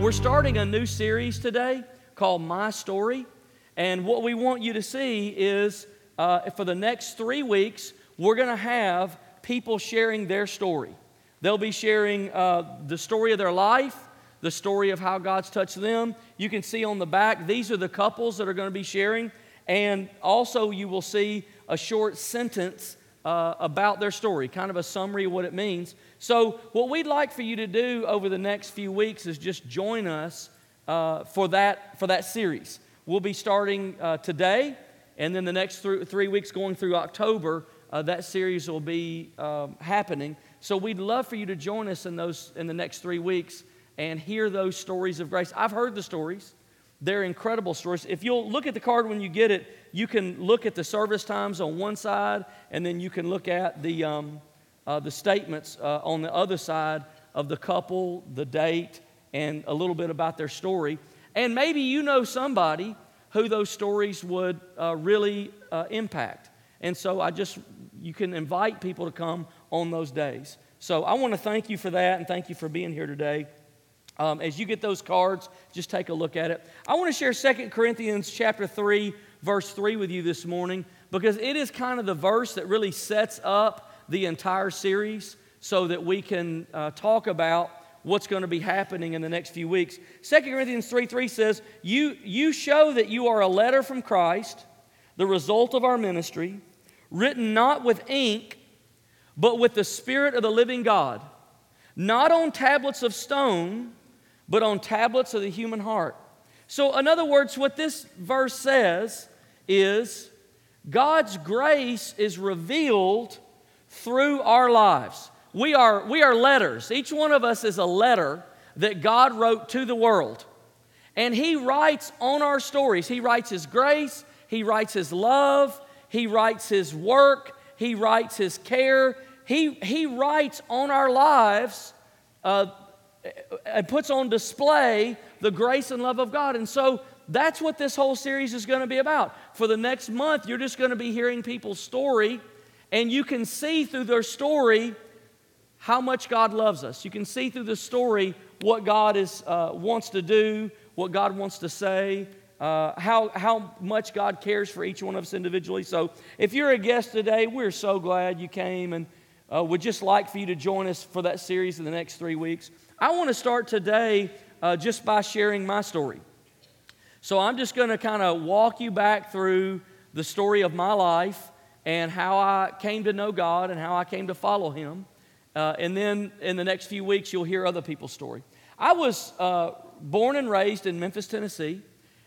We're starting a new series today called My Story. And what we want you to see is uh, for the next three weeks, we're going to have people sharing their story. They'll be sharing uh, the story of their life, the story of how God's touched them. You can see on the back, these are the couples that are going to be sharing. And also, you will see a short sentence uh, about their story, kind of a summary of what it means. So, what we'd like for you to do over the next few weeks is just join us uh, for, that, for that series. We'll be starting uh, today, and then the next th- three weeks going through October, uh, that series will be um, happening. So, we'd love for you to join us in, those, in the next three weeks and hear those stories of grace. I've heard the stories. They're incredible stories. If you'll look at the card when you get it, you can look at the service times on one side, and then you can look at the, um, uh, the statements uh, on the other side of the couple, the date, and a little bit about their story. And maybe you know somebody who those stories would uh, really uh, impact. And so I just, you can invite people to come on those days. So I want to thank you for that and thank you for being here today. Um, as you get those cards, just take a look at it. I want to share Second Corinthians chapter 3, verse 3 with you this morning because it is kind of the verse that really sets up the entire series so that we can uh, talk about what's going to be happening in the next few weeks. 2 Corinthians 3 3 says, you, you show that you are a letter from Christ, the result of our ministry, written not with ink, but with the Spirit of the living God, not on tablets of stone, but on tablets of the human heart. So, in other words, what this verse says is God's grace is revealed through our lives. We are, we are letters. Each one of us is a letter that God wrote to the world. And He writes on our stories. He writes His grace, He writes His love, He writes His work, He writes His care. He, he writes on our lives uh, and puts on display the grace and love of God. And so that's what this whole series is going to be about. For the next month, you're just going to be hearing people's story and you can see through their story how much God loves us. You can see through the story what God is, uh, wants to do, what God wants to say, uh, how, how much God cares for each one of us individually. So, if you're a guest today, we're so glad you came and uh, would just like for you to join us for that series in the next three weeks. I want to start today uh, just by sharing my story. So, I'm just going to kind of walk you back through the story of my life and how I came to know God and how I came to follow Him. Uh, and then in the next few weeks, you'll hear other people's story. I was uh, born and raised in Memphis, Tennessee,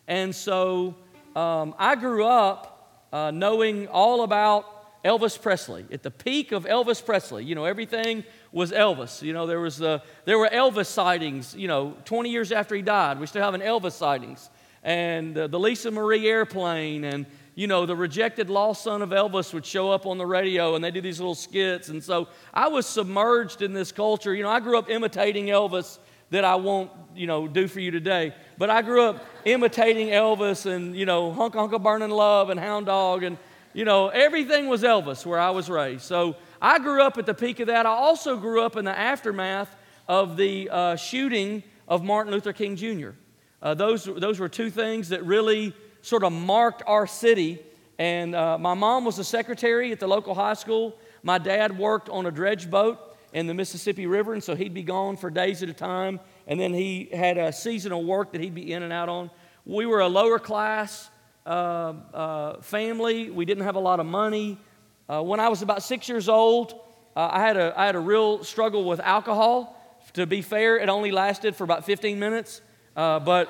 and so um, I grew up uh, knowing all about Elvis Presley. At the peak of Elvis Presley, you know, everything was Elvis. You know, there was the, there were Elvis sightings. You know, 20 years after he died, we still have an Elvis sightings, and uh, the Lisa Marie airplane, and you know, the rejected lost son of Elvis would show up on the radio and they do these little skits. And so I was submerged in this culture. You know, I grew up imitating Elvis that I won't, you know, do for you today. But I grew up imitating Elvis and, you know, Hunka Hunka Burning Love and Hound Dog and, you know, everything was Elvis where I was raised. So I grew up at the peak of that. I also grew up in the aftermath of the uh, shooting of Martin Luther King Jr. Uh, those, those were two things that really sort of marked our city. And uh, my mom was a secretary at the local high school. My dad worked on a dredge boat in the Mississippi River, and so he'd be gone for days at a time. And then he had a seasonal work that he'd be in and out on. We were a lower class uh, uh, family. We didn't have a lot of money. Uh, when I was about six years old, uh, I, had a, I had a real struggle with alcohol. To be fair, it only lasted for about 15 minutes. Uh, but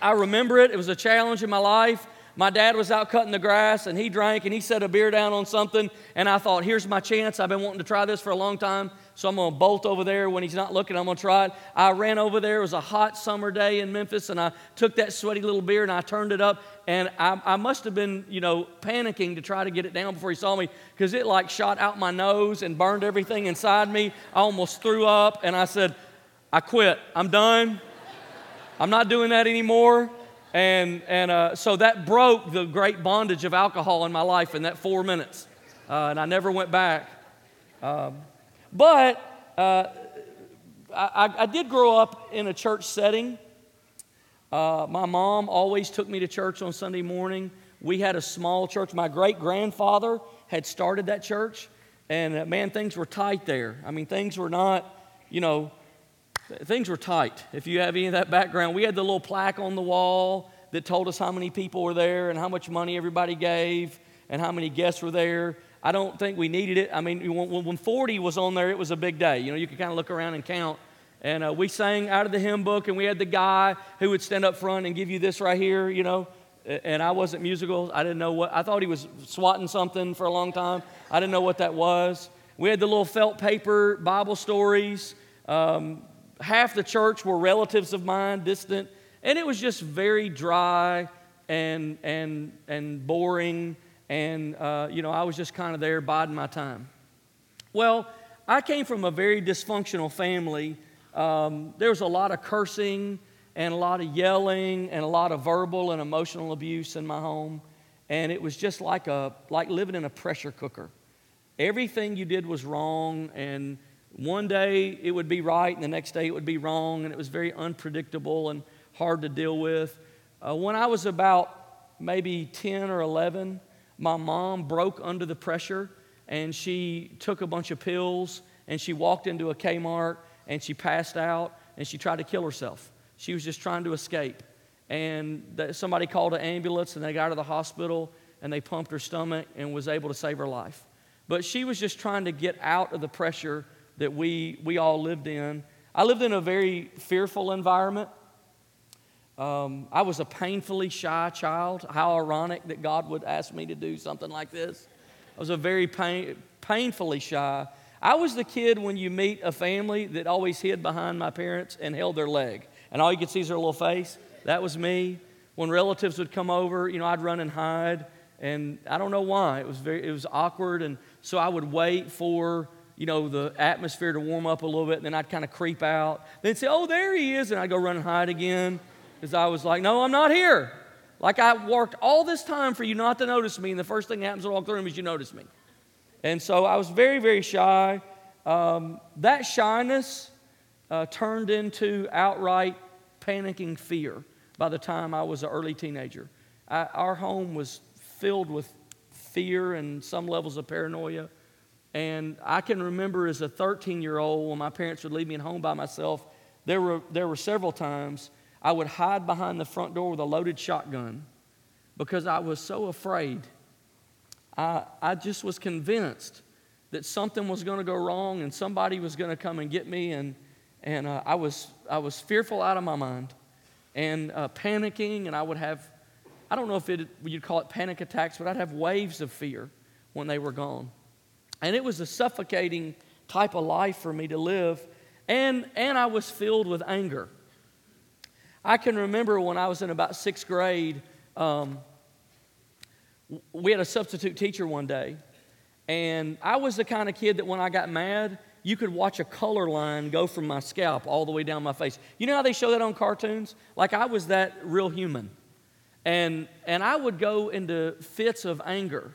I remember it. It was a challenge in my life. My dad was out cutting the grass and he drank and he set a beer down on something. And I thought, here's my chance. I've been wanting to try this for a long time. So I'm going to bolt over there when he's not looking. I'm going to try it. I ran over there. It was a hot summer day in Memphis. And I took that sweaty little beer and I turned it up. And I, I must have been, you know, panicking to try to get it down before he saw me because it like shot out my nose and burned everything inside me. I almost threw up. And I said, I quit. I'm done. I'm not doing that anymore. And, and uh, so that broke the great bondage of alcohol in my life in that four minutes. Uh, and I never went back. Um, but uh, I, I did grow up in a church setting. Uh, my mom always took me to church on Sunday morning. We had a small church. My great grandfather had started that church, and uh, man, things were tight there. I mean, things were not, you know, things were tight. If you have any of that background, we had the little plaque on the wall that told us how many people were there and how much money everybody gave and how many guests were there. I don't think we needed it. I mean, when, 40 was on there, it was a big day. You know, you could kind of look around and count. And uh, we sang out of the hymn book, and we had the guy who would stand up front and give you this right here, you know. And I wasn't musical. I didn't know what, I thought he was swatting something for a long time. I didn't know what that was. We had the little felt paper Bible stories. Um, half the church were relatives of mine, distant. And it was just very dry and, and, and boring. And, uh, you know, I was just kind of there biding my time. Well, I came from a very dysfunctional family. Um, there was a lot of cursing and a lot of yelling and a lot of verbal and emotional abuse in my home. And it was just like, a, like living in a pressure cooker. Everything you did was wrong, and one day it would be right, and the next day it would be wrong, and it was very unpredictable and hard to deal with. Uh, when I was about maybe 10 or 11, my mom broke under the pressure and she took a bunch of pills and she walked into a Kmart and she passed out and she tried to kill herself. She was just trying to escape. And somebody called an ambulance and they got her to the hospital and they pumped her stomach and was able to save her life. But she was just trying to get out of the pressure that we, we all lived in. I lived in a very fearful environment. Um, I was a painfully shy child. How ironic that God would ask me to do something like this. I was a very pain, painfully shy. I was the kid when you meet a family that always hid behind my parents and held their leg, and all you could see is their little face. That was me. When relatives would come over, you know, I'd run and hide, and I don't know why. It was very, it was awkward, and so I would wait for you know, the atmosphere to warm up a little bit, and then I'd kind of creep out. Then say, oh, there he is, and I'd go run and hide again because I was like, no, I'm not here. Like I worked all this time for you not to notice me, and the first thing that happens when I walk through the room is you notice me. And so I was very, very shy. Um, that shyness uh, turned into outright panicking fear by the time I was an early teenager. I, our home was filled with fear and some levels of paranoia. And I can remember as a 13 year old when my parents would leave me at home by myself, there were, there were several times I would hide behind the front door with a loaded shotgun because I was so afraid. I, I just was convinced that something was going to go wrong and somebody was going to come and get me, and, and uh, I, was, I was fearful out of my mind and uh, panicking, and I would have, I don't know if it, you'd call it panic attacks, but I'd have waves of fear when they were gone. And it was a suffocating type of life for me to live, and, and I was filled with anger. I can remember when I was in about sixth grade, um, we had a substitute teacher one day, and I was the kind of kid that when I got mad, you could watch a color line go from my scalp all the way down my face. You know how they show that on cartoons? Like I was that real human. And, and I would go into fits of anger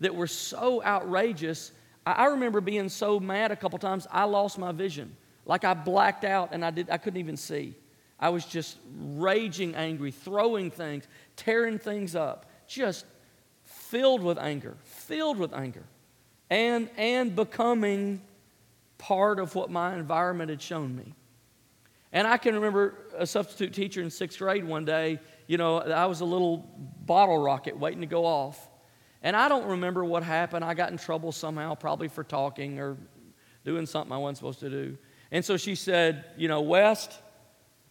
that were so outrageous. I, I remember being so mad a couple times, I lost my vision. Like I blacked out and I, did, I couldn't even see. I was just raging angry, throwing things, tearing things up, just filled with anger, filled with anger, and, and becoming part of what my environment had shown me. And I can remember a substitute teacher in sixth grade one day, you know, I was a little bottle rocket waiting to go off. And I don't remember what happened. I got in trouble somehow, probably for talking or doing something I wasn't supposed to do. And so she said, You know, West,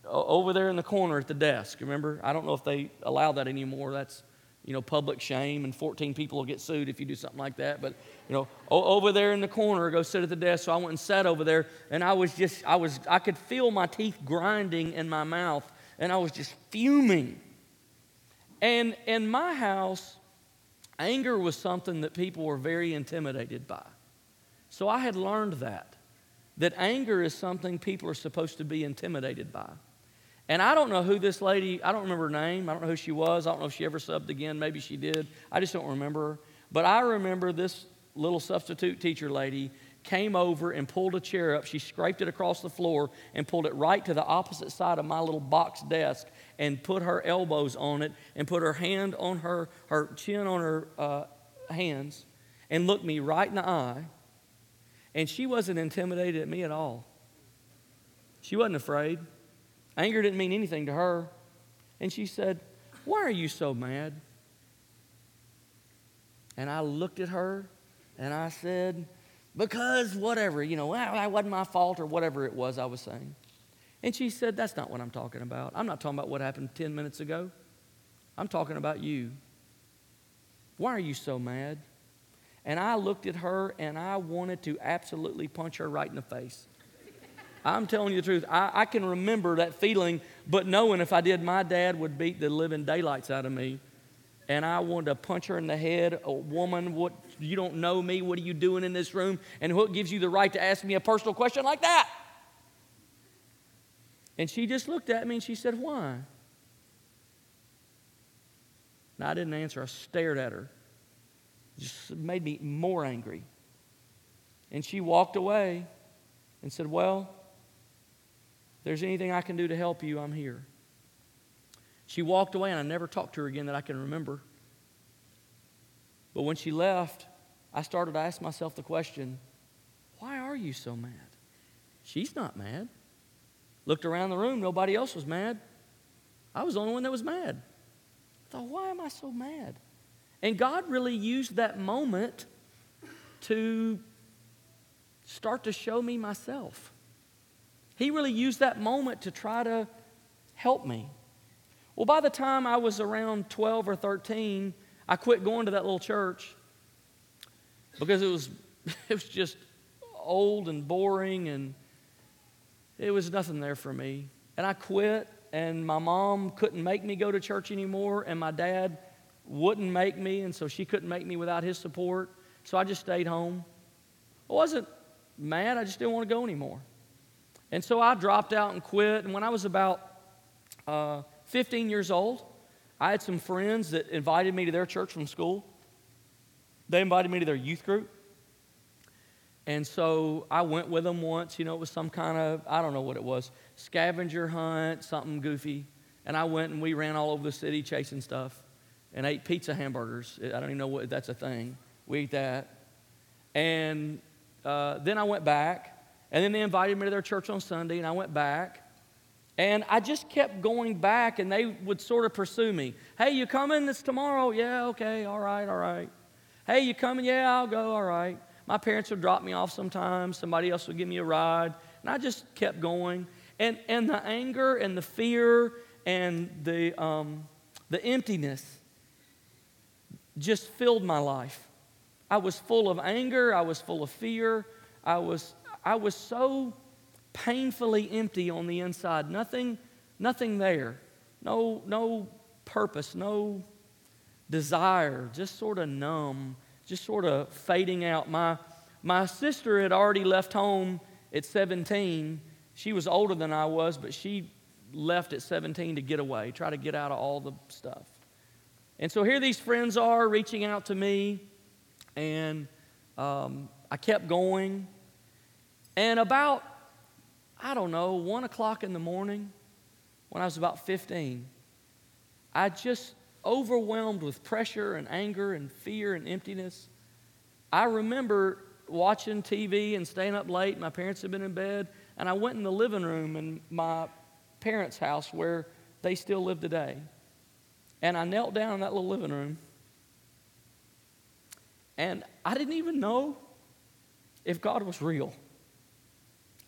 over there in the corner at the desk. Remember? I don't know if they allow that anymore. That's, you know, public shame, and 14 people will get sued if you do something like that. But, you know, over there in the corner, go sit at the desk. So I went and sat over there, and I was just, I was, I could feel my teeth grinding in my mouth, and I was just fuming. And in my house, anger was something that people were very intimidated by. So I had learned that, that anger is something people are supposed to be intimidated by. And I don't know who this lady, I don't remember her name. I don't know who she was. I don't know if she ever subbed again. Maybe she did. I just don't remember her. But I remember this little substitute teacher lady came over and pulled a chair up. She scraped it across the floor and pulled it right to the opposite side of my little box desk and put her elbows on it and put her hand on her, her chin on her uh, hands and looked me right in the eye. And she wasn't intimidated at me at all. She wasn't afraid. Anger didn't mean anything to her. And she said, Why are you so mad? And I looked at her and I said, Because whatever, you know, that wasn't my fault or whatever it was I was saying. And she said, That's not what I'm talking about. I'm not talking about what happened 10 minutes ago. I'm talking about you. Why are you so mad? And I looked at her and I wanted to absolutely punch her right in the face. I'm telling you the truth. I, I, can remember that feeling, but knowing if I did, my dad would beat the living daylights out of me. And I wanted to punch her in the head. A woman, what you don't know me. What are you doing in this room? And what gives you the right to ask me a personal question like that? And she just looked at me and she said, Why? And I didn't answer. I stared at her. It just made me more angry. And she walked away and said, Well, there's anything I can do to help you, I'm here. She walked away, and I never talked to her again that I can remember. But when she left, I started to ask myself the question why are you so mad? She's not mad. Looked around the room, nobody else was mad. I was the only one that was mad. I thought, why am I so mad? And God really used that moment to start to show me myself. He really used that moment to try to help me. Well, by the time I was around 12 or 13, I quit going to that little church because it was, it was just old and boring and it was nothing there for me. And I quit, and my mom couldn't make me go to church anymore, and my dad wouldn't make me, and so she couldn't make me without his support. So I just stayed home. I wasn't mad, I just didn't want to go anymore. And so I dropped out and quit. And when I was about uh, 15 years old, I had some friends that invited me to their church from school. They invited me to their youth group. And so I went with them once. You know, it was some kind of, I don't know what it was, scavenger hunt, something goofy. And I went and we ran all over the city chasing stuff and ate pizza hamburgers. I don't even know what that's a thing. We ate that. And uh, then I went back and then they invited me to their church on Sunday, and I went back. And I just kept going back, and they would sort of pursue me. Hey, you coming? It's tomorrow. Yeah, okay, all right, all right. Hey, you coming? Yeah, I'll go, all right. My parents would drop me off sometimes. Somebody else would give me a ride. And I just kept going. And, and the anger and the fear and the, um, the emptiness just filled my life. I was full of anger. I was full of fear. I was I was so painfully empty on the inside. Nothing, nothing there. No, no purpose, no desire, just sort of numb, just sort of fading out. My, my sister had already left home at 17. She was older than I was, but she left at 17 to get away, try to get out of all the stuff. And so here these friends are reaching out to me, and um, I kept going. And about, I don't know, one o'clock in the morning, when I was about 15, I just overwhelmed with pressure and anger and fear and emptiness. I remember watching TV and staying up late. My parents had been in bed, and I went in the living room in my parents' house where they still live today. And I knelt down in that little living room, and I didn't even know if God was real.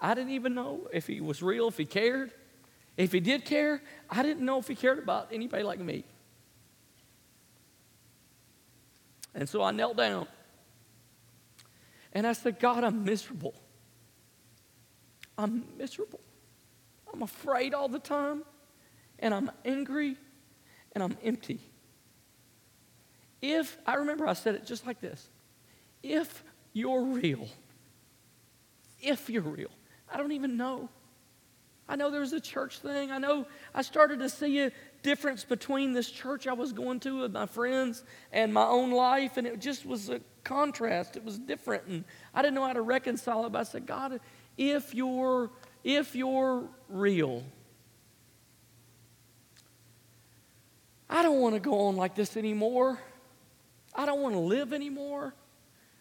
I didn't even know if he was real, if he cared. If he did care, I didn't know if he cared about anybody like me. And so I knelt down and I said, God, I'm miserable. I'm miserable. I'm afraid all the time, and I'm angry, and I'm empty. If, I remember I said it just like this if you're real, if you're real, I don't even know. I know there was a church thing. I know I started to see a difference between this church I was going to with my friends and my own life, and it just was a contrast. It was different, and I didn't know how to reconcile it. But I said, God, if you're if you're real, I don't want to go on like this anymore. I don't want to live anymore.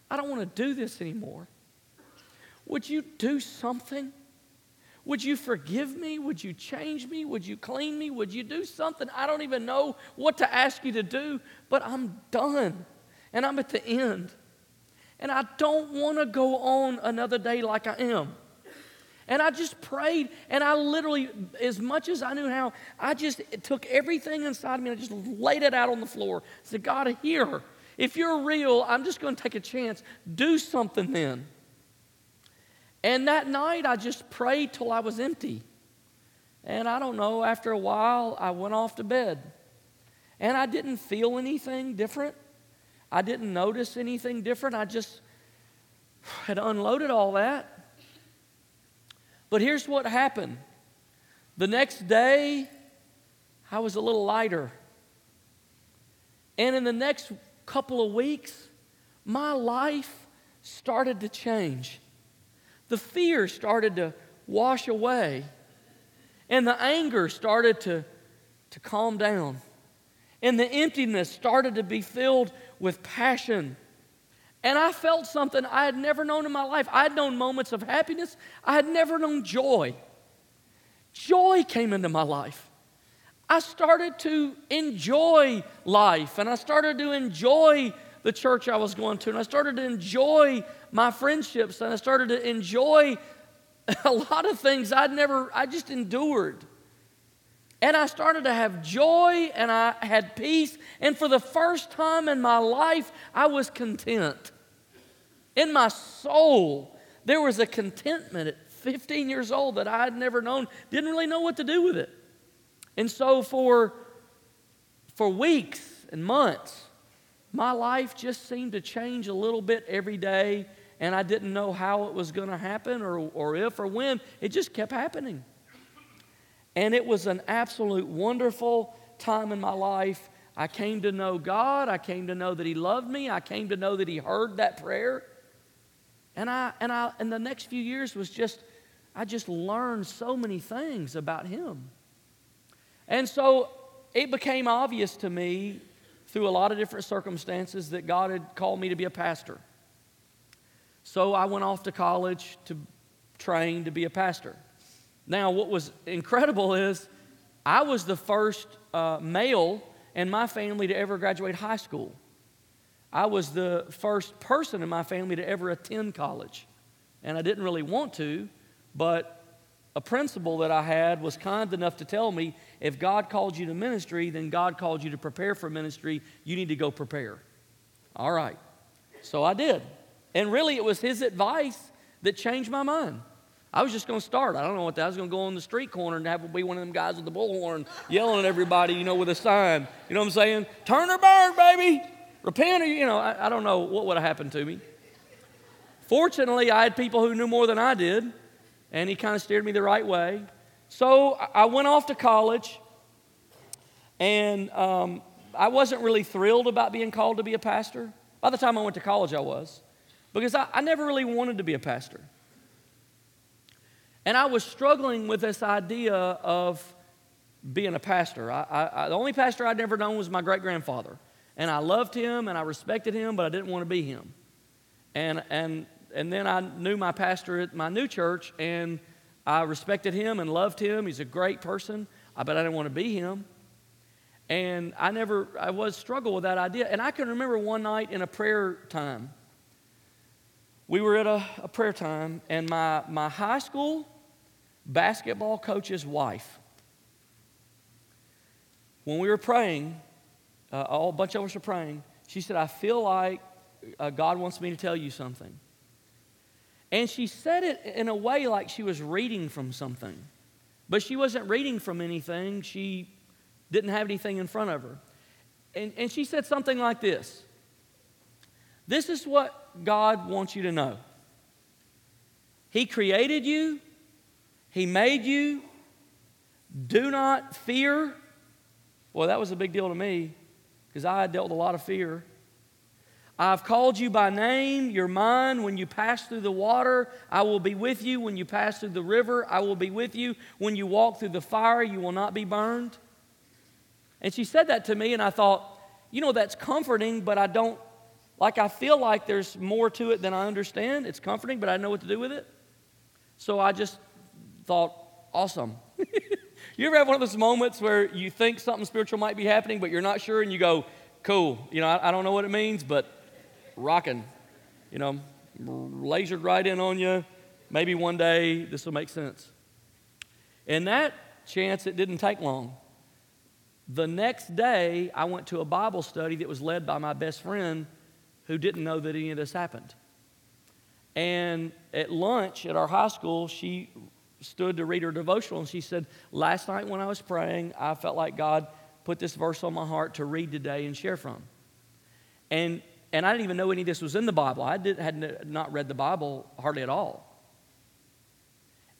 I don't want to do this anymore. Would you do something? Would you forgive me? Would you change me? Would you clean me? Would you do something? I don't even know what to ask you to do, but I'm done and I'm at the end. And I don't want to go on another day like I am. And I just prayed, and I literally, as much as I knew how, I just took everything inside of me and I just laid it out on the floor. I said, God, here, if you're real, I'm just going to take a chance. Do something then. And that night, I just prayed till I was empty. And I don't know, after a while, I went off to bed. And I didn't feel anything different. I didn't notice anything different. I just had unloaded all that. But here's what happened the next day, I was a little lighter. And in the next couple of weeks, my life started to change. The fear started to wash away, and the anger started to, to calm down, and the emptiness started to be filled with passion. And I felt something I had never known in my life. I had known moments of happiness, I had never known joy. Joy came into my life. I started to enjoy life and I started to enjoy the church I was going to and I started to enjoy my friendships and I started to enjoy a lot of things I'd never, I just endured. And I started to have joy and I had peace. And for the first time in my life, I was content. In my soul, there was a contentment at 15 years old that I had never known, didn't really know what to do with it. And so for, for weeks and months, my life just seemed to change a little bit every day, and I didn't know how it was going to happen or, or if or when. It just kept happening. And it was an absolute wonderful time in my life. I came to know God. I came to know that He loved me. I came to know that He heard that prayer. And I and I in the next few years was just I just learned so many things about Him. And so it became obvious to me through a lot of different circumstances that God had called me to be a pastor. So I went off to college to train to be a pastor. Now, what was incredible is I was the first uh, male in my family to ever graduate high school. I was the first person in my family to ever attend college. And I didn't really want to, but a principal that I had was kind enough to tell me if God called you to ministry, then God called you to prepare for ministry. You need to go prepare. All right. So I did. And really, it was his advice that changed my mind. I was just going to start. I don't know what that. I was going to go on the street corner and have to be one of them guys with the bullhorn yelling at everybody, you know, with a sign. You know what I'm saying? Turn or burn, baby. Repent, or you know. I, I don't know what would have happened to me. Fortunately, I had people who knew more than I did, and he kind of steered me the right way. So I went off to college, and um, I wasn't really thrilled about being called to be a pastor. By the time I went to college, I was, because I, I never really wanted to be a pastor. And I was struggling with this idea of being a pastor. I, I, the only pastor I'd ever known was my great grandfather. And I loved him and I respected him, but I didn't want to be him. And, and and then I knew my pastor at my new church, and I respected him and loved him. He's a great person, but I didn't want to be him. And I never, I was struggle with that idea. And I can remember one night in a prayer time, we were at a, a prayer time, and my, my high school basketball coach's wife, when we were praying, uh, all, a bunch of us were praying, she said, I feel like uh, God wants me to tell you something. And she said it in a way like she was reading from something. But she wasn't reading from anything, she didn't have anything in front of her. And, and she said something like this This is what God wants you to know He created you, He made you, Do not fear. Well, that was a big deal to me because I dealt with a lot of fear. I've called you by name. You're mine. When you pass through the water, I will be with you. When you pass through the river, I will be with you. When you walk through the fire, you will not be burned. And she said that to me, and I thought, you know, that's comforting, but I don't, like, I feel like there's more to it than I understand. It's comforting, but I know what to do with it. So I just thought, awesome. you ever have one of those moments where you think something spiritual might be happening, but you're not sure, and you go, cool. You know, I, I don't know what it means, but rocking, you know, lasered right in on you. Maybe one day this will make sense. And that chance, it didn't take long. The next day, I went to a Bible study that was led by my best friend who didn't know that any of this happened. And at lunch at our high school, she stood to read her devotional and she said, Last night when I was praying, I felt like God put this verse on my heart to read today and share from. And and I didn't even know any of this was in the Bible. I did, had not read the Bible hardly at all.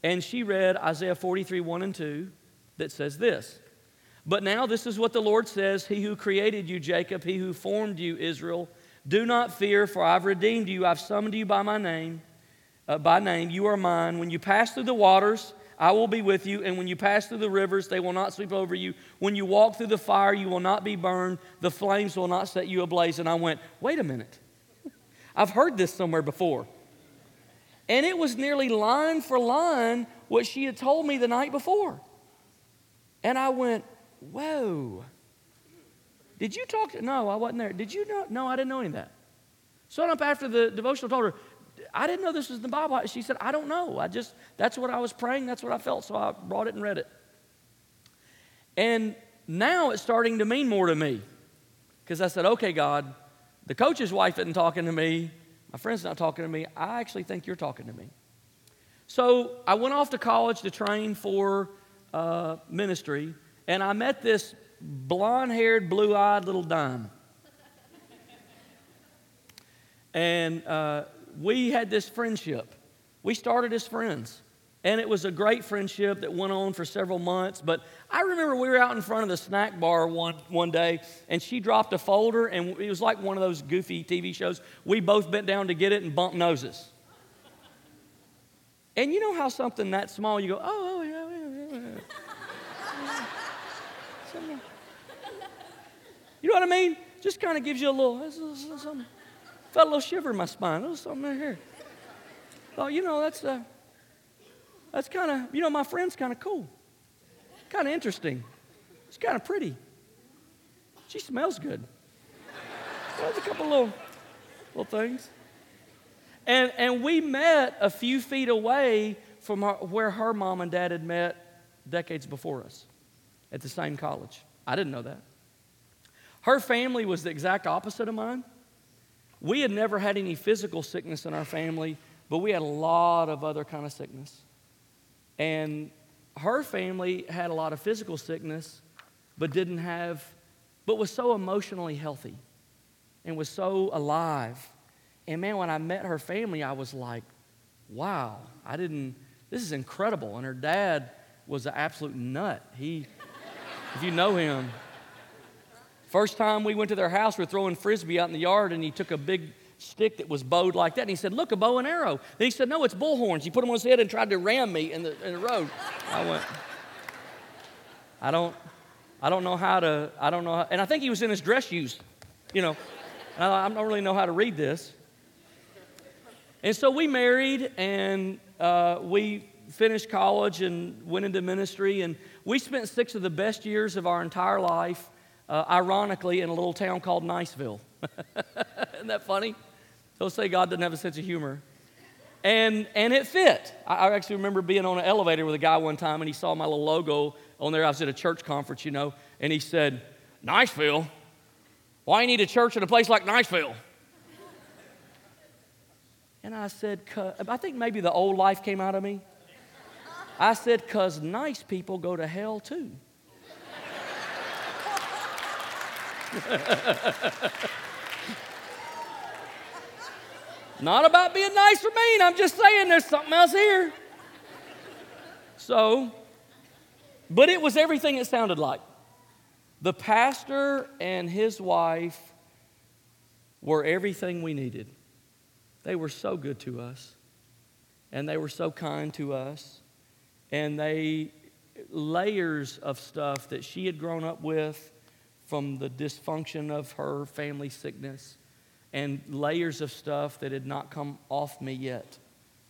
And she read Isaiah 43, 1 and 2, that says this But now this is what the Lord says He who created you, Jacob, he who formed you, Israel, do not fear, for I've redeemed you. I've summoned you by my name. Uh, by name, you are mine. When you pass through the waters, I will be with you, and when you pass through the rivers, they will not sweep over you. When you walk through the fire, you will not be burned. The flames will not set you ablaze. And I went, wait a minute. I've heard this somewhere before. And it was nearly line for line what she had told me the night before. And I went, whoa. Did you talk to, no, I wasn't there. Did you know? No, I didn't know any of that. So up after the devotional told her, I didn't know this was in the Bible. She said, I don't know. I just, that's what I was praying. That's what I felt. So I brought it and read it. And now it's starting to mean more to me. Because I said, okay, God, the coach's wife isn't talking to me. My friend's not talking to me. I actually think you're talking to me. So I went off to college to train for uh, ministry. And I met this blonde haired, blue eyed little dime. and uh, we had this friendship. We started as friends. And it was a great friendship that went on for several months. But I remember we were out in front of the snack bar one, one day, and she dropped a folder, and it was like one of those goofy TV shows. We both bent down to get it and bumped noses. And you know how something that small, you go, oh, oh yeah, yeah, yeah. You know what I mean? Just kind of gives you a little, something. Felt a little shiver in my spine. There was something right here. Thought, you know, that's uh, that's kind of, you know, my friend's kind of cool, kind of interesting. She's kind of pretty. She smells good. Well, there's a couple little little things. And and we met a few feet away from where her mom and dad had met decades before us at the same college. I didn't know that. Her family was the exact opposite of mine. We had never had any physical sickness in our family, but we had a lot of other kind of sickness. And her family had a lot of physical sickness, but didn't have, but was so emotionally healthy and was so alive. And man, when I met her family, I was like, wow, I didn't, this is incredible. And her dad was an absolute nut. He, if you know him, First time we went to their house, we are throwing frisbee out in the yard, and he took a big stick that was bowed like that, and he said, "Look, a bow and arrow." And he said, "No, it's bullhorns." He put them on his head and tried to ram me in the in the road. I went, I don't, I don't know how to, I don't know, how, and I think he was in his dress shoes, you know. I, I don't really know how to read this. And so we married, and uh, we finished college and went into ministry, and we spent six of the best years of our entire life uh, ironically, in a little town called Niceville. Isn't that funny? They'll say God doesn't have a sense of humor. And, and it fit. I, I actually remember being on an elevator with a guy one time, and he saw my little logo on there. I was at a church conference, you know, and he said, Niceville? Why you need a church in a place like Niceville? And I said, I think maybe the old life came out of me. I said, because nice people go to hell too. Not about being nice or mean. I'm just saying there's something else here. So, but it was everything it sounded like. The pastor and his wife were everything we needed. They were so good to us, and they were so kind to us, and they layers of stuff that she had grown up with from the dysfunction of her family sickness, and layers of stuff that had not come off me yet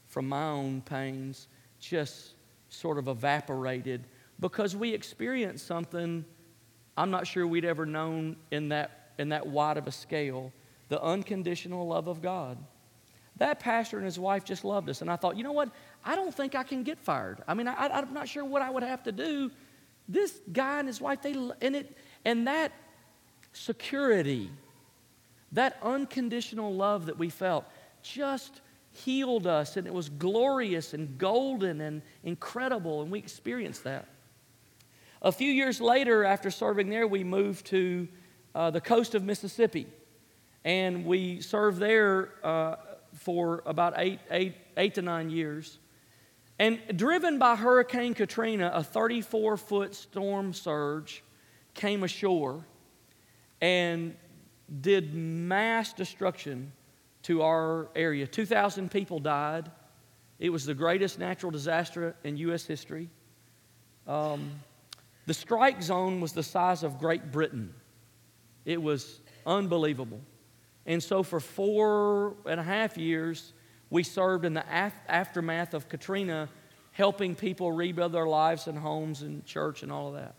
from my own pains just sort of evaporated because we experienced something I'm not sure we'd ever known in that, in that wide of a scale the unconditional love of God. That pastor and his wife just loved us. And I thought, you know what? I don't think I can get fired. I mean, I, am not sure what I would have to do. This guy and his wife, they, and, it, and that security, that unconditional love that we felt, just healed us. And it was glorious and golden and incredible. And we experienced that. A few years later, after serving there, we moved to uh, the coast of Mississippi. And we served there uh, for about eight, eight, eight to nine years. And driven by Hurricane Katrina, a 34 foot storm surge came ashore and did mass destruction to our area. 2,000 people died. It was the greatest natural disaster in U.S. history. Um, the strike zone was the size of Great Britain. It was unbelievable. And so, for four and a half years, we served in the af- aftermath of Katrina, helping people rebuild their lives and homes and church and all of that.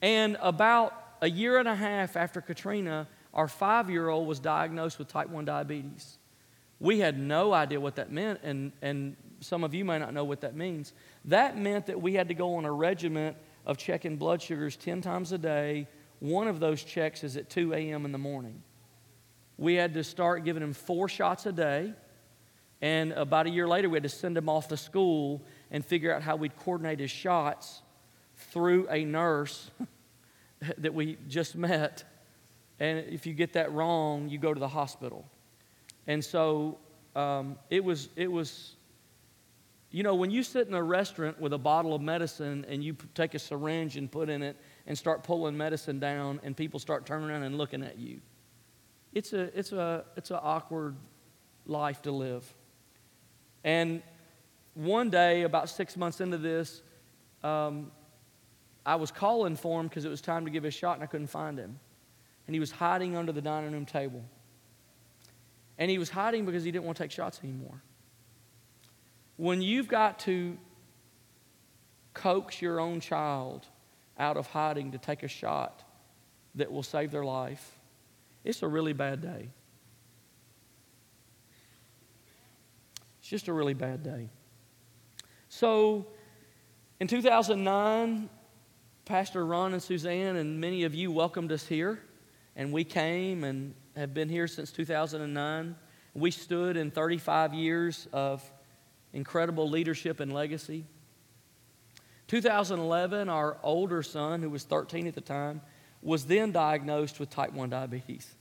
And about a year and a half after Katrina, our five year old was diagnosed with type 1 diabetes. We had no idea what that meant, and, and some of you may not know what that means. That meant that we had to go on a regiment of checking blood sugars 10 times a day. One of those checks is at 2 a.m. in the morning. We had to start giving him four shots a day. And about a year later, we had to send him off to school and figure out how we'd coordinate his shots through a nurse that we just met. And if you get that wrong, you go to the hospital. And so um, it, was, it was you know, when you sit in a restaurant with a bottle of medicine and you take a syringe and put in it and start pulling medicine down and people start turning around and looking at you, it's a it's a it's an awkward life to live. And one day, about six months into this, um, I was calling for him because it was time to give his shot and I couldn't find him. And he was hiding under the dining room table. And he was hiding because he didn't want to take shots anymore when you've got to coax your own child out of hiding to take a shot that will save their life, it's a really bad day. It's just a really bad day. So, in 2009, Pastor Ron and Suzanne and many of you welcomed us here, and we came and have been here since 2009. We stood in 35 years of incredible leadership and legacy. 2011, our older son, who was 13 at the time, was then diagnosed with type 1 diabetes,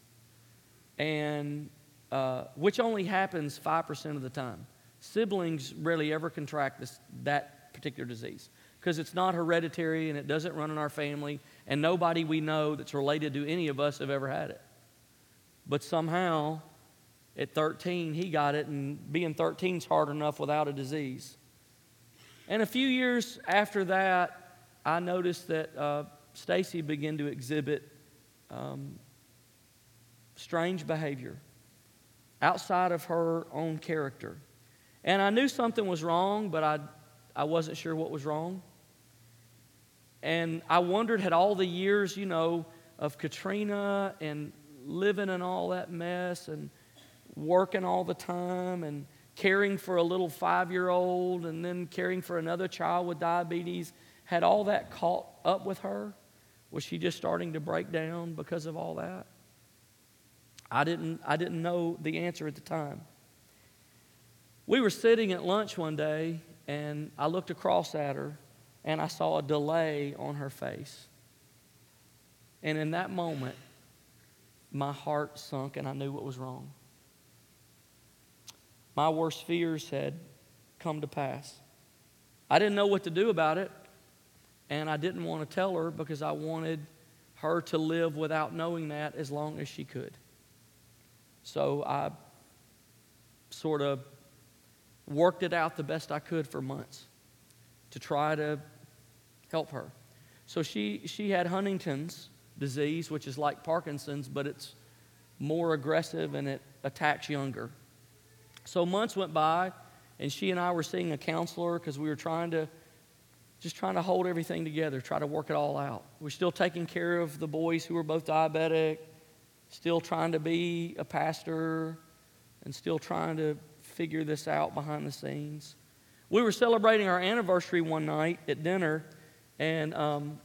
and uh, which only happens 5% of the time. Siblings rarely ever contract this, that particular disease because it's not hereditary and it doesn't run in our family, and nobody we know that's related to any of us have ever had it. But somehow, at 13, he got it, and being 13 is hard enough without a disease. And a few years after that, I noticed that uh, Stacy began to exhibit um, strange behavior outside of her own character. And I knew something was wrong, but I, I wasn't sure what was wrong. And I wondered, had all the years, you know, of Katrina and living in all that mess and working all the time and caring for a little five year old and then caring for another child with diabetes, had all that caught up with her? Was she just starting to break down because of all that? I didn't, I didn't know the answer at the time. We were sitting at lunch one day, and I looked across at her, and I saw a delay on her face. And in that moment, my heart sunk, and I knew what was wrong. My worst fears had come to pass. I didn't know what to do about it. And I didn't want to tell her because I wanted her to live without knowing that as long as she could. So I sort of worked it out the best I could for months to try to help her. So she, she had Huntington's disease, which is like Parkinson's, but it's more aggressive and it attacks younger. So months went by, and she and I were seeing a counselor because we were trying to just trying to hold everything together, try to work it all out. We're still taking care of the boys who are both diabetic, still trying to be a pastor, and still trying to figure this out behind the scenes. We were celebrating our anniversary one night at dinner, and um,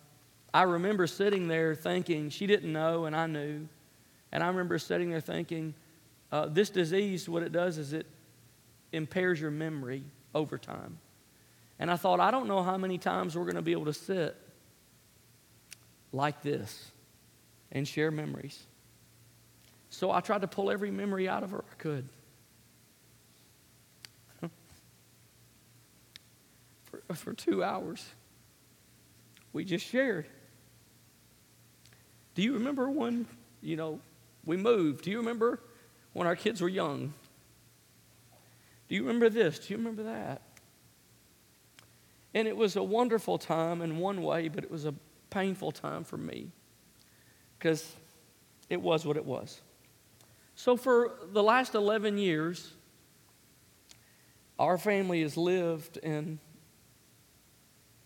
I remember sitting there thinking, she didn't know, and I knew. And I remember sitting there thinking, uh, this disease, what it does is it impairs your memory over time. And I thought, I don't know how many times we're going to be able to sit like this and share memories. So I tried to pull every memory out of her I could. for, for two hours, we just shared. Do you remember when, you know, we moved? Do you remember when our kids were young? Do you remember this? Do you remember that? And it was a wonderful time in one way, but it was a painful time for me because it was what it was. So, for the last 11 years, our family has lived in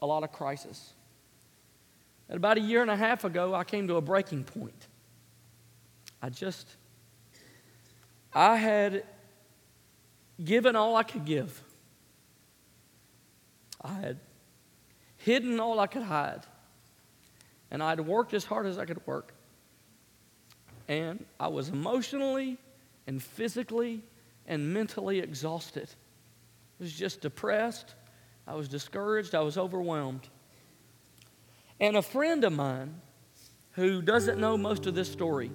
a lot of crisis. And about a year and a half ago, I came to a breaking point. I just, I had given all I could give. I had hidden all I could hide. And I'd worked as hard as I could work. And I was emotionally and physically and mentally exhausted. I was just depressed. I was discouraged. I was overwhelmed. And a friend of mine who doesn't know most of this story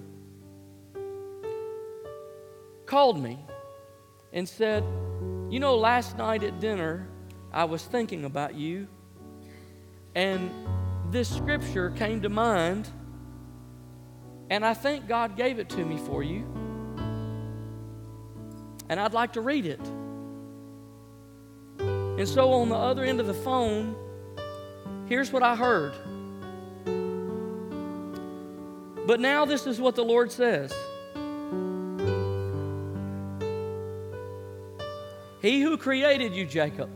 called me and said, You know, last night at dinner, I was thinking about you, and this scripture came to mind, and I think God gave it to me for you. And I'd like to read it. And so, on the other end of the phone, here's what I heard. But now, this is what the Lord says He who created you, Jacob,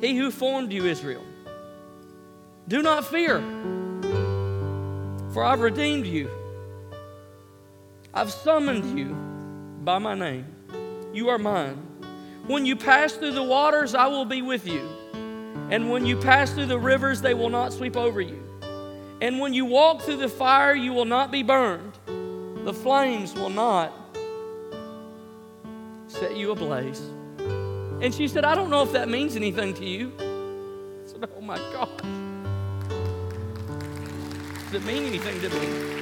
he who formed you, Israel, do not fear, for I've redeemed you. I've summoned you by my name. You are mine. When you pass through the waters, I will be with you. And when you pass through the rivers, they will not sweep over you. And when you walk through the fire, you will not be burned. The flames will not set you ablaze. And she said, I don't know if that means anything to you. I said, Oh my God. Does it mean anything to me?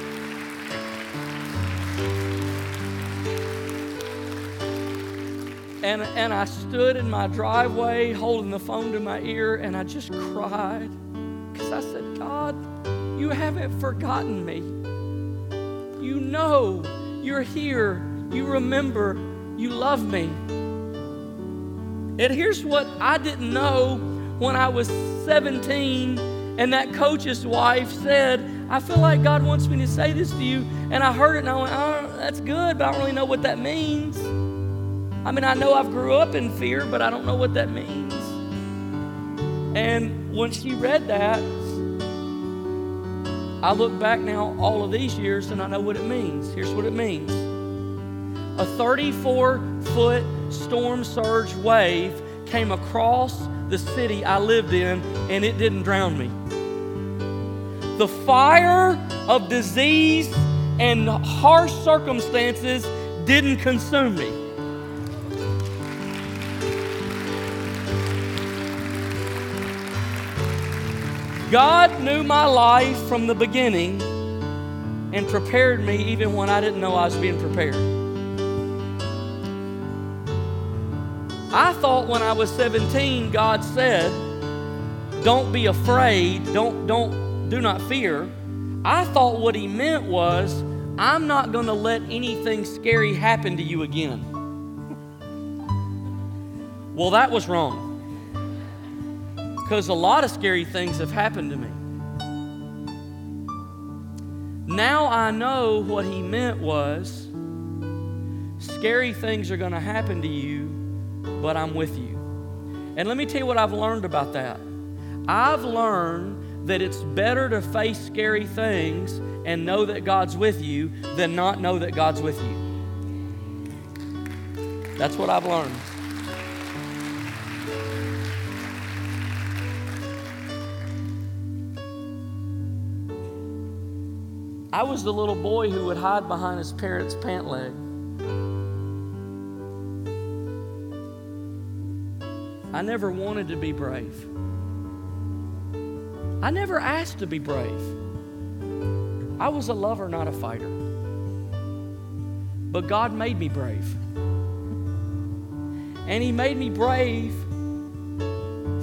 And, and I stood in my driveway holding the phone to my ear and I just cried because I said, God, you haven't forgotten me. You know you're here. You remember you love me. And here's what I didn't know when I was 17 and that coach's wife said, I feel like God wants me to say this to you. And I heard it and I went, oh, that's good, but I don't really know what that means. I mean, I know I've grew up in fear, but I don't know what that means. And when she read that, I look back now all of these years and I know what it means. Here's what it means a 34 foot storm surge wave came across the city I lived in and it didn't drown me. The fire of disease and harsh circumstances didn't consume me. God knew my life from the beginning and prepared me even when I didn't know I was being prepared. I thought when I was 17, God said, don't be afraid, don't, don't, do not fear, I thought what he meant was, I'm not going to let anything scary happen to you again. well, that was wrong. Because a lot of scary things have happened to me. Now I know what he meant was scary things are going to happen to you, but I'm with you. And let me tell you what I've learned about that. I've learned that it's better to face scary things and know that God's with you than not know that God's with you. That's what I've learned. I was the little boy who would hide behind his parents' pant leg. I never wanted to be brave. I never asked to be brave. I was a lover, not a fighter. But God made me brave. And He made me brave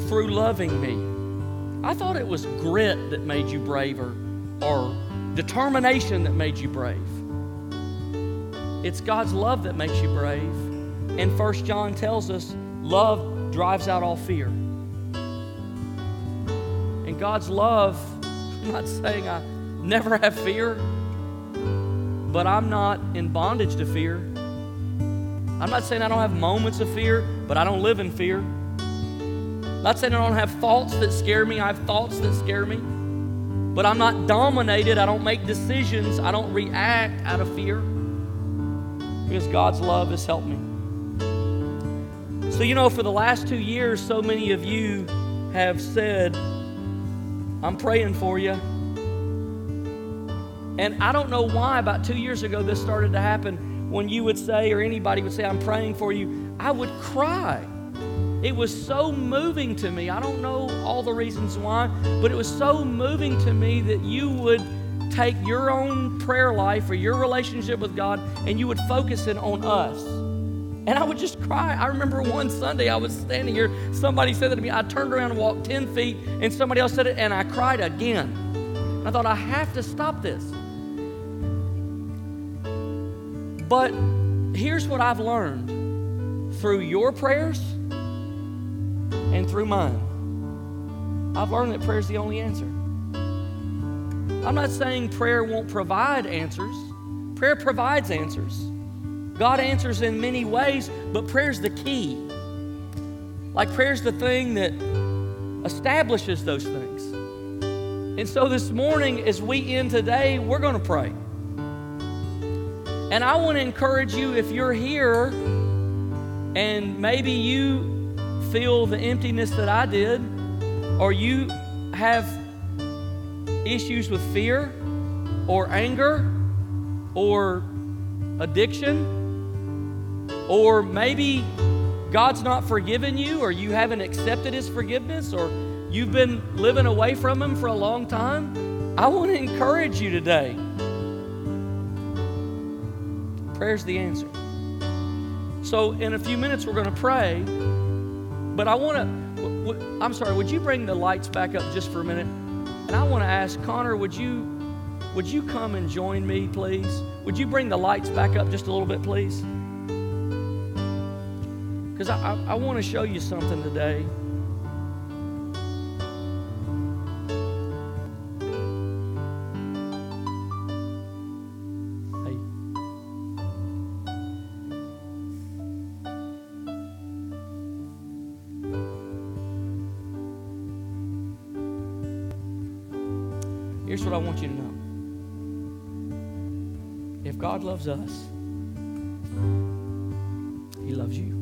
through loving me. I thought it was grit that made you braver or determination that made you brave. It's God's love that makes you brave. And First John tells us love drives out all fear. And God's love, I'm not saying I never have fear, but I'm not in bondage to fear. I'm not saying I don't have moments of fear, but I don't live in fear. I'm not saying I don't have thoughts that scare me, I have thoughts that scare me. But I'm not dominated. I don't make decisions. I don't react out of fear because God's love has helped me. So, you know, for the last two years, so many of you have said, I'm praying for you. And I don't know why, about two years ago, this started to happen. When you would say, or anybody would say, I'm praying for you, I would cry. It was so moving to me. I don't know all the reasons why, but it was so moving to me that you would take your own prayer life or your relationship with God and you would focus it on us. And I would just cry. I remember one Sunday I was standing here, somebody said that to me. I turned around and walked 10 feet, and somebody else said it, and I cried again. I thought, I have to stop this. But here's what I've learned through your prayers and through mine. I've learned that prayer is the only answer. I'm not saying prayer won't provide answers, prayer provides answers. God answers in many ways, but prayer's the key. Like prayer's the thing that establishes those things. And so this morning, as we end today, we're going to pray. And I want to encourage you if you're here and maybe you feel the emptiness that I did, or you have issues with fear or anger or addiction, or maybe God's not forgiven you, or you haven't accepted His forgiveness, or you've been living away from Him for a long time, I want to encourage you today. Prayer's the answer. So, in a few minutes, we're going to pray. But I want to, w- I'm sorry, would you bring the lights back up just for a minute? And I want to ask Connor, would you, would you come and join me, please? Would you bring the lights back up just a little bit, please? Because I, I, I want to show you something today. Here's what I want you to know. If God loves us, He loves you.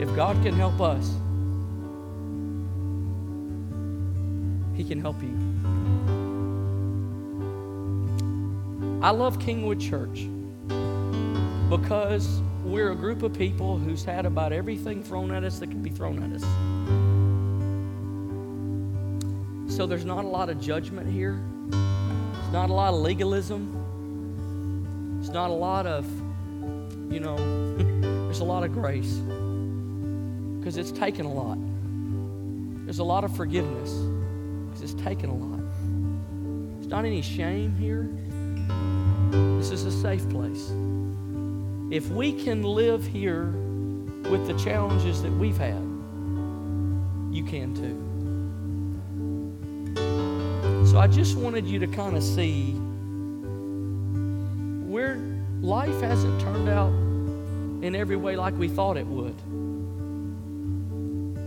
If God can help us, He can help you. I love Kingwood Church because we're a group of people who's had about everything thrown at us that can be thrown at us. So there's not a lot of judgment here. There's not a lot of legalism. There's not a lot of, you know, there's a lot of grace. Because it's taken a lot. There's a lot of forgiveness because it's taken a lot. There's not any shame here. This is a safe place. If we can live here with the challenges that we've had, you can too. So I just wanted you to kind of see where life hasn't turned out in every way like we thought it would.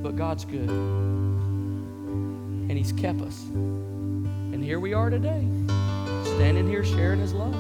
But God's good. And He's kept us. And here we are today, standing here sharing His love.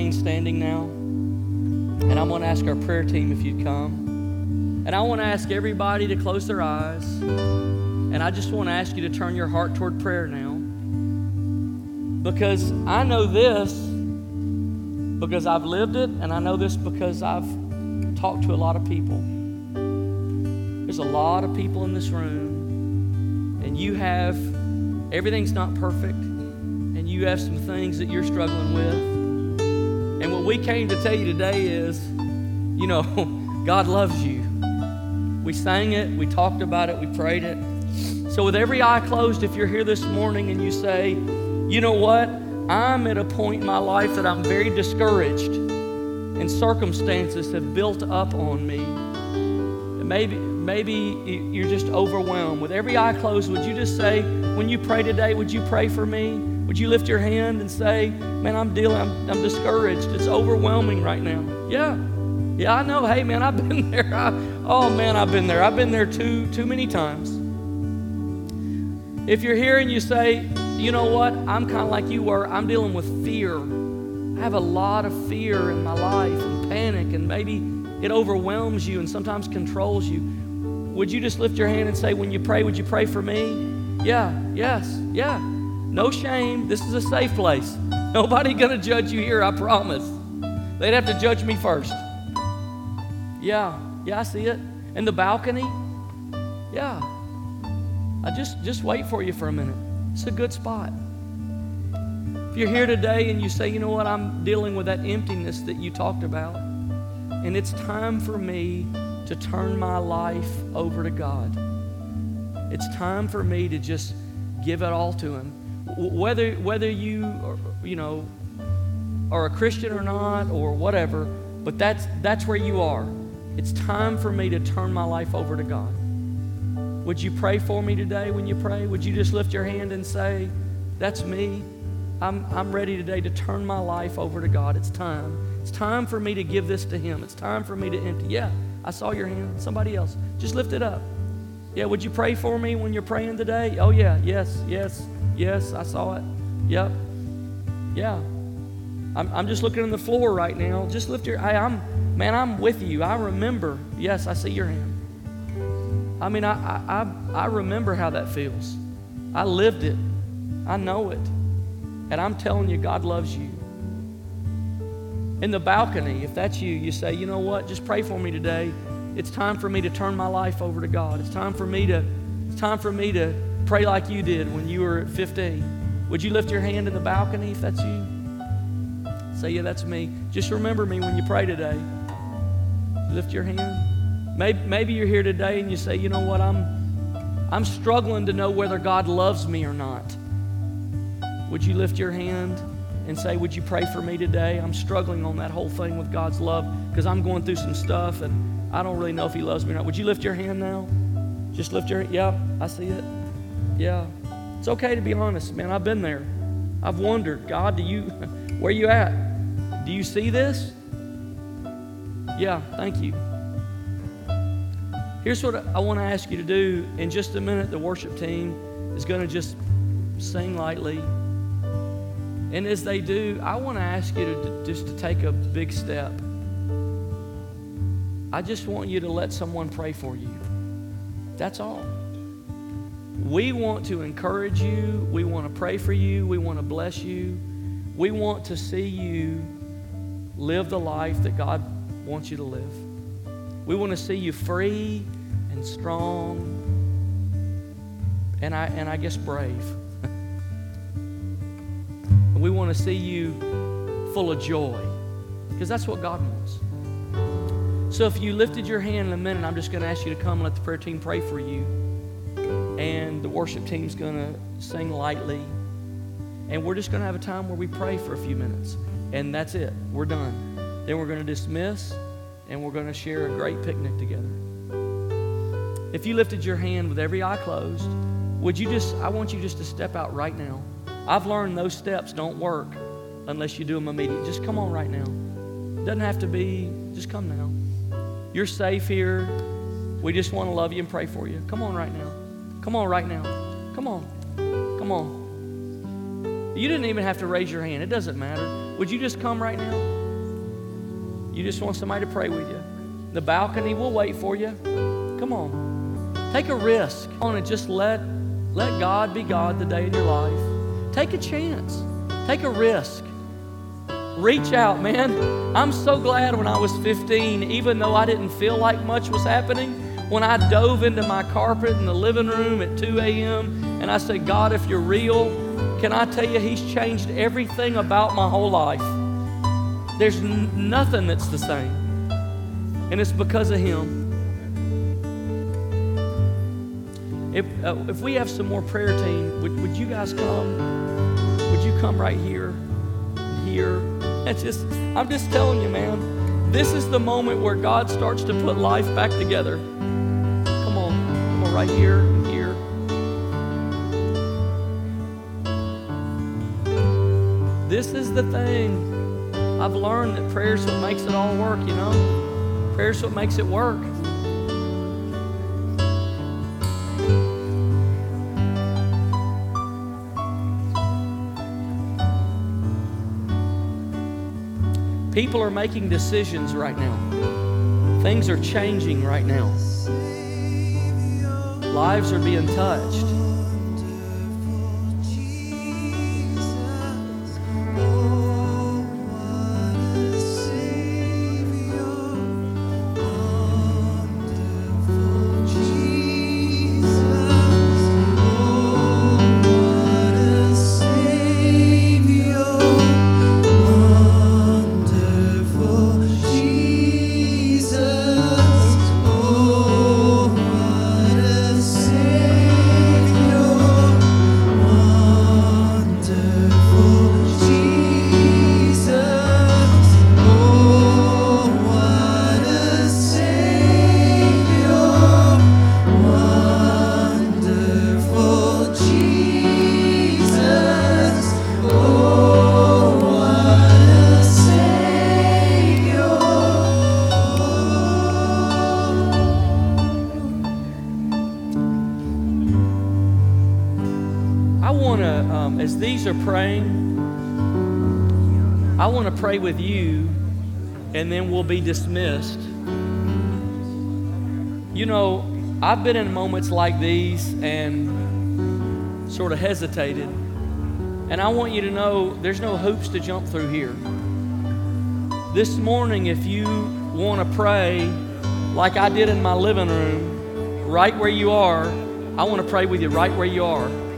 Remain standing now? And I'm going to ask our prayer team if you'd come. And I want to ask everybody to close their eyes. And I just want to ask you to turn your heart toward prayer now. Because I know this because I've lived it, and I know this because I've talked to a lot of people. There's a lot of people in this room, and you have, everything's not perfect, and you have some things that you're struggling with. What we came to tell you today is, you know, God loves you. We sang it, we talked about it, we prayed it. So, with every eye closed, if you're here this morning and you say, you know what, I'm at a point in my life that I'm very discouraged, and circumstances have built up on me. And maybe, maybe you're just overwhelmed. With every eye closed, would you just say, when you pray today, would you pray for me? Would you lift your hand and say, Man, I'm dealing, I'm, I'm discouraged. It's overwhelming right now. Yeah. Yeah, I know. Hey, man, I've been there. I, oh, man, I've been there. I've been there too, too many times. If you're here and you say, you know what, I'm kind of like you were, I'm dealing with fear. I have a lot of fear in my life and panic, and maybe it overwhelms you and sometimes controls you. Would you just lift your hand and say, when you pray, would you pray for me? Yeah, yes, yeah. No shame. This is a safe place. Nobody gonna judge you here, I promise. They'd have to judge me first. Yeah, yeah, I see it. In the balcony? Yeah. I just just wait for you for a minute. It's a good spot. If you're here today and you say, you know what, I'm dealing with that emptiness that you talked about, and it's time for me to turn my life over to God. It's time for me to just give it all to Him. Whether whether you are, you know are a Christian or not or whatever, but that's that's where you are. It's time for me to turn my life over to God. Would you pray for me today when you pray? Would you just lift your hand and say, That's me. I'm, I'm ready today to turn my life over to God. It's time. It's time for me to give this to Him. It's time for me to empty. Yeah, I saw your hand. Somebody else. Just lift it up. Yeah, would you pray for me when you're praying today? Oh, yeah, yes, yes, yes, I saw it. Yep. Yeah. I'm, I'm just looking on the floor right now. Just lift your, I, I'm, man, I'm with you. I remember. Yes, I see your hand. I mean, I, I, I remember how that feels. I lived it. I know it. And I'm telling you, God loves you. In the balcony, if that's you, you say, you know what, just pray for me today. It's time for me to turn my life over to God. It's time for me to, it's time for me to pray like you did when you were at 15. Would you lift your hand in the balcony if that's you? Say, yeah, that's me. Just remember me when you pray today. Lift your hand. Maybe, maybe you're here today and you say, you know what, I'm, I'm struggling to know whether God loves me or not. Would you lift your hand and say, Would you pray for me today? I'm struggling on that whole thing with God's love because I'm going through some stuff and I don't really know if He loves me or not. Would you lift your hand now? Just lift your hand. Yeah, I see it. Yeah. It's okay to be honest, man. I've been there. I've wondered, God, do you, where are you at? Do you see this? Yeah, thank you. Here's what I want to ask you to do. In just a minute, the worship team is going to just sing lightly. And as they do, I want to ask you to just to take a big step. I just want you to let someone pray for you. That's all. We want to encourage you. We want to pray for you. We want to bless you. We want to see you live the life that God wants you to live. We want to see you free and strong and I, and I guess brave. and we want to see you full of joy because that's what God wants. So if you lifted your hand in a minute, I'm just going to ask you to come and let the prayer team pray for you. And the worship team's going to sing lightly. And we're just going to have a time where we pray for a few minutes. And that's it. We're done. Then we're going to dismiss and we're going to share a great picnic together. If you lifted your hand with every eye closed, would you just, I want you just to step out right now. I've learned those steps don't work unless you do them immediately. Just come on right now. It doesn't have to be, just come now. You're safe here. We just want to love you and pray for you. Come on right now. Come on right now. Come on. Come on. You didn't even have to raise your hand. It doesn't matter. Would you just come right now? You just want somebody to pray with you. The balcony will wait for you. Come on. Take a risk Come on and just let let God be God the day in your life. Take a chance. Take a risk. Reach out, man. I'm so glad when I was 15, even though I didn't feel like much was happening, when I dove into my carpet in the living room at 2 a.m. and I said, God, if you're real, can I tell you, He's changed everything about my whole life. There's n- nothing that's the same. And it's because of Him. If, uh, if we have some more prayer team, would, would you guys come? Would you come right here? Here? That's just, I'm just telling you, man, this is the moment where God starts to put life back together. Right here, and here. This is the thing. I've learned that prayer's what makes it all work, you know? Prayer's what makes it work. People are making decisions right now. Things are changing right now. Lives are being touched. Um, pray with you, and then we'll be dismissed. You know, I've been in moments like these and sort of hesitated. And I want you to know there's no hoops to jump through here. This morning, if you want to pray like I did in my living room, right where you are, I want to pray with you right where you are.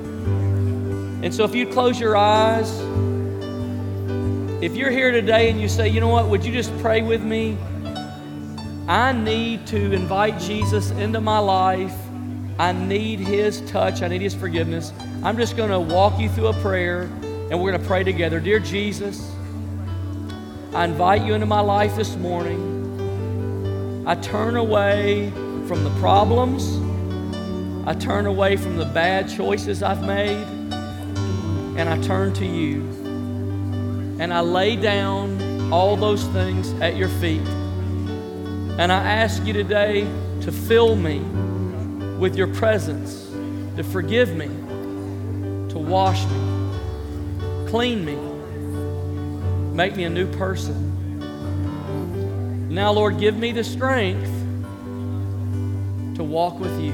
And so if you close your eyes, if you're here today and you say, you know what, would you just pray with me? I need to invite Jesus into my life. I need his touch. I need his forgiveness. I'm just going to walk you through a prayer and we're going to pray together. Dear Jesus, I invite you into my life this morning. I turn away from the problems. I turn away from the bad choices I've made. And I turn to you and I lay down all those things at your feet. And I ask you today to fill me with your presence, to forgive me, to wash me, clean me, Make me a new person. Now, Lord, give me the strength to walk with you.